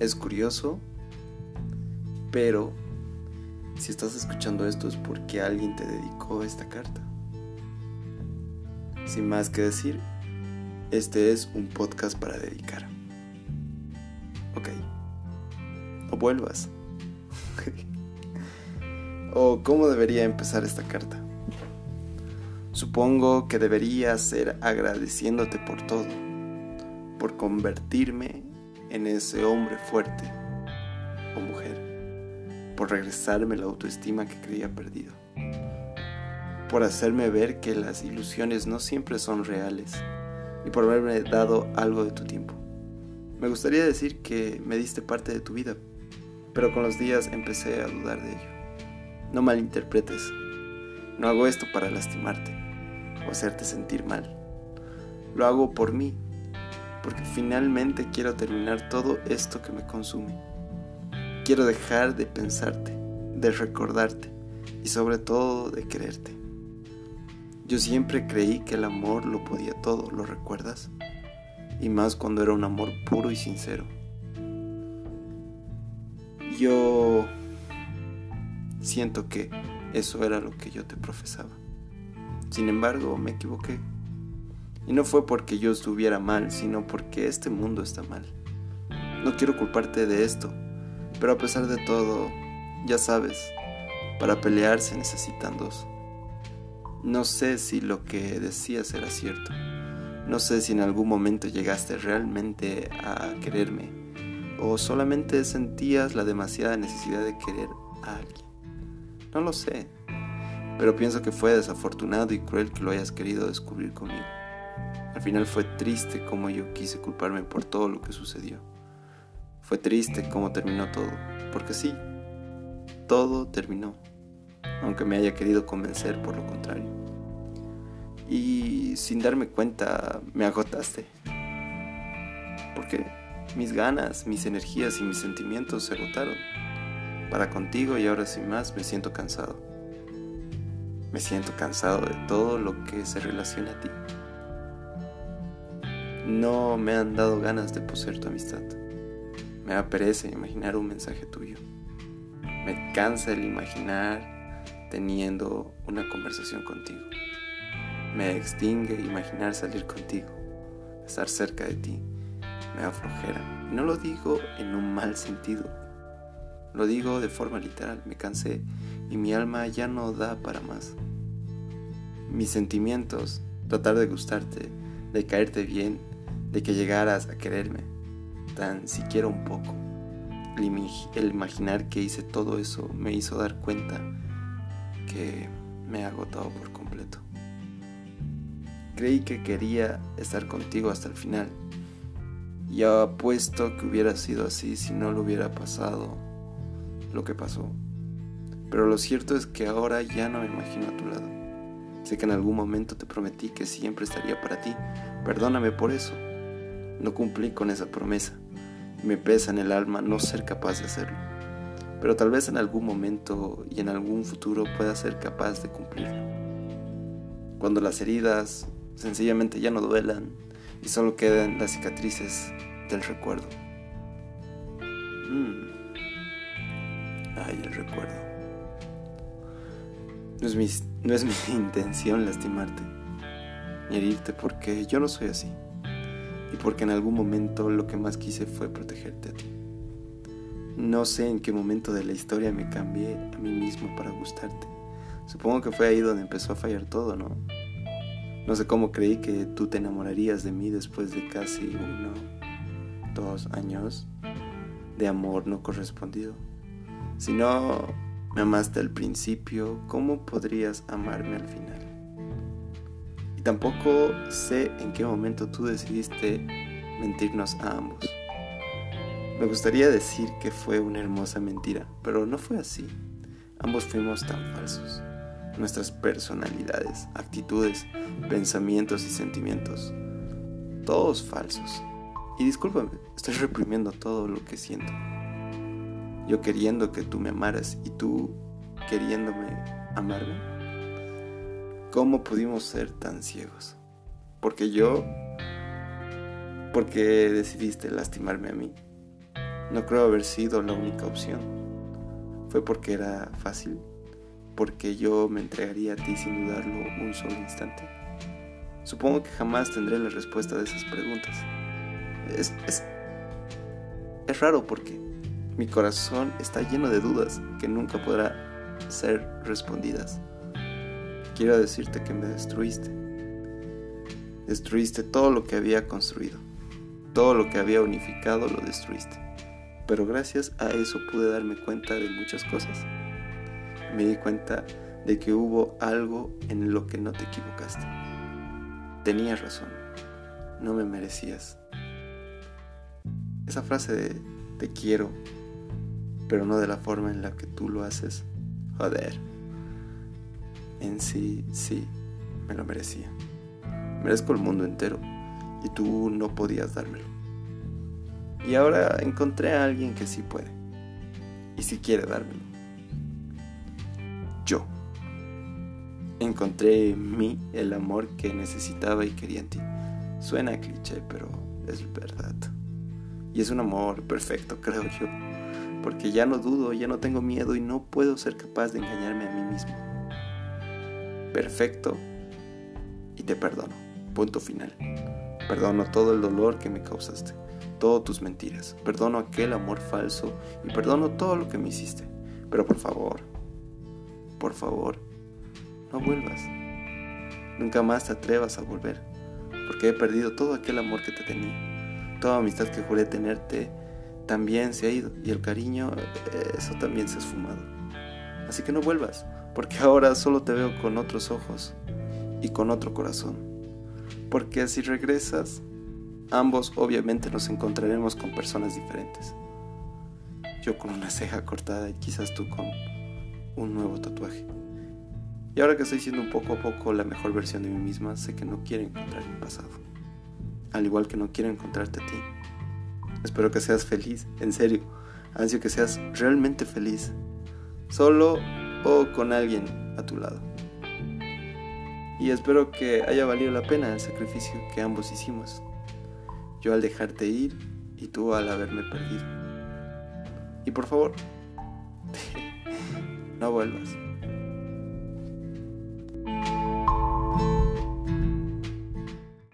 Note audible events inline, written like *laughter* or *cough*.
Es curioso, pero si estás escuchando esto es porque alguien te dedicó esta carta. Sin más que decir, este es un podcast para dedicar. Ok. O vuelvas. *laughs* o cómo debería empezar esta carta. Supongo que debería ser agradeciéndote por todo, por convertirme en ese hombre fuerte o mujer, por regresarme la autoestima que creía perdido, por hacerme ver que las ilusiones no siempre son reales y por haberme dado algo de tu tiempo. Me gustaría decir que me diste parte de tu vida, pero con los días empecé a dudar de ello. No malinterpretes, no hago esto para lastimarte o hacerte sentir mal. Lo hago por mí, porque finalmente quiero terminar todo esto que me consume. Quiero dejar de pensarte, de recordarte y sobre todo de quererte. Yo siempre creí que el amor lo podía todo, ¿lo recuerdas? Y más cuando era un amor puro y sincero. Yo siento que eso era lo que yo te profesaba. Sin embargo, me equivoqué. Y no fue porque yo estuviera mal, sino porque este mundo está mal. No quiero culparte de esto, pero a pesar de todo, ya sabes, para pelear se necesitan dos. No sé si lo que decías era cierto. No sé si en algún momento llegaste realmente a quererme o solamente sentías la demasiada necesidad de querer a alguien. No lo sé, pero pienso que fue desafortunado y cruel que lo hayas querido descubrir conmigo. Al final fue triste como yo quise culparme por todo lo que sucedió. Fue triste cómo terminó todo, porque sí, todo terminó, aunque me haya querido convencer por lo contrario. Y sin darme cuenta, me agotaste. Porque mis ganas, mis energías y mis sentimientos se agotaron. Para contigo y ahora sin más me siento cansado. Me siento cansado de todo lo que se relaciona a ti. No me han dado ganas de poseer tu amistad. Me da pereza imaginar un mensaje tuyo. Me cansa el imaginar teniendo una conversación contigo. Me extingue imaginar salir contigo, estar cerca de ti. Me da flojera. Y no lo digo en un mal sentido. Lo digo de forma literal. Me cansé y mi alma ya no da para más. Mis sentimientos, tratar de gustarte, de caerte bien, de que llegaras a quererme, tan siquiera un poco. El, imaginar que hice todo eso me hizo dar cuenta que me ha agotado por completo. Creí que quería estar contigo hasta el final. Y apuesto que hubiera sido así si no lo hubiera pasado lo que pasó. Pero lo cierto es que ahora ya no me imagino a tu lado. Sé que en algún momento te prometí que siempre estaría para ti. Perdóname por eso. No cumplí con esa promesa. Me pesa en el alma no ser capaz de hacerlo. Pero tal vez en algún momento y en algún futuro pueda ser capaz de cumplirlo. Cuando las heridas sencillamente ya no duelan y solo quedan las cicatrices del recuerdo. Mm. Ay, el recuerdo. No es, mi, no es mi *laughs* intención lastimarte ni herirte porque yo no soy así y porque en algún momento lo que más quise fue protegerte a ti. No sé en qué momento de la historia me cambié a mí mismo para gustarte. Supongo que fue ahí donde empezó a fallar todo, ¿no? No sé cómo creí que tú te enamorarías de mí después de casi uno, dos años de amor no correspondido. Si no me amaste al principio, ¿cómo podrías amarme al final? Y tampoco sé en qué momento tú decidiste mentirnos a ambos. Me gustaría decir que fue una hermosa mentira, pero no fue así. Ambos fuimos tan falsos. Nuestras personalidades, actitudes, pensamientos y sentimientos. Todos falsos. Y discúlpame, estoy reprimiendo todo lo que siento. Yo queriendo que tú me amaras y tú queriéndome amarme. ¿Cómo pudimos ser tan ciegos? Porque yo... Porque decidiste lastimarme a mí. No creo haber sido la única opción. Fue porque era fácil, porque yo me entregaría a ti sin dudarlo un solo instante. Supongo que jamás tendré la respuesta de esas preguntas. Es, es, es raro porque mi corazón está lleno de dudas que nunca podrá ser respondidas. Quiero decirte que me destruiste. Destruiste todo lo que había construido. Todo lo que había unificado lo destruiste. Pero gracias a eso pude darme cuenta de muchas cosas. Me di cuenta de que hubo algo en lo que no te equivocaste. Tenías razón. No me merecías. Esa frase de te quiero, pero no de la forma en la que tú lo haces. Joder. En sí, sí, me lo merecía. Merezco el mundo entero y tú no podías dármelo. Y ahora encontré a alguien que sí puede y sí quiere dármelo. Yo. Encontré en mí el amor que necesitaba y quería en ti. Suena cliché, pero es verdad. Y es un amor perfecto, creo yo. Porque ya no dudo, ya no tengo miedo y no puedo ser capaz de engañarme a mí mismo. Perfecto. Y te perdono. Punto final. Perdono todo el dolor que me causaste, todas tus mentiras. Perdono aquel amor falso y perdono todo lo que me hiciste. Pero por favor, por favor, no vuelvas. Nunca más te atrevas a volver, porque he perdido todo aquel amor que te tenía. Toda amistad que juré tenerte también se ha ido y el cariño, eso también se ha esfumado. Así que no vuelvas, porque ahora solo te veo con otros ojos y con otro corazón porque si regresas, ambos obviamente nos encontraremos con personas diferentes. Yo con una ceja cortada y quizás tú con un nuevo tatuaje. Y ahora que estoy siendo un poco a poco la mejor versión de mí misma, sé que no quiero encontrar mi pasado. Al igual que no quiero encontrarte a ti. Espero que seas feliz, en serio. Ansio que seas realmente feliz. Solo o con alguien a tu lado y espero que haya valido la pena el sacrificio que ambos hicimos. Yo al dejarte ir y tú al haberme perdido. Y por favor, *laughs* no vuelvas.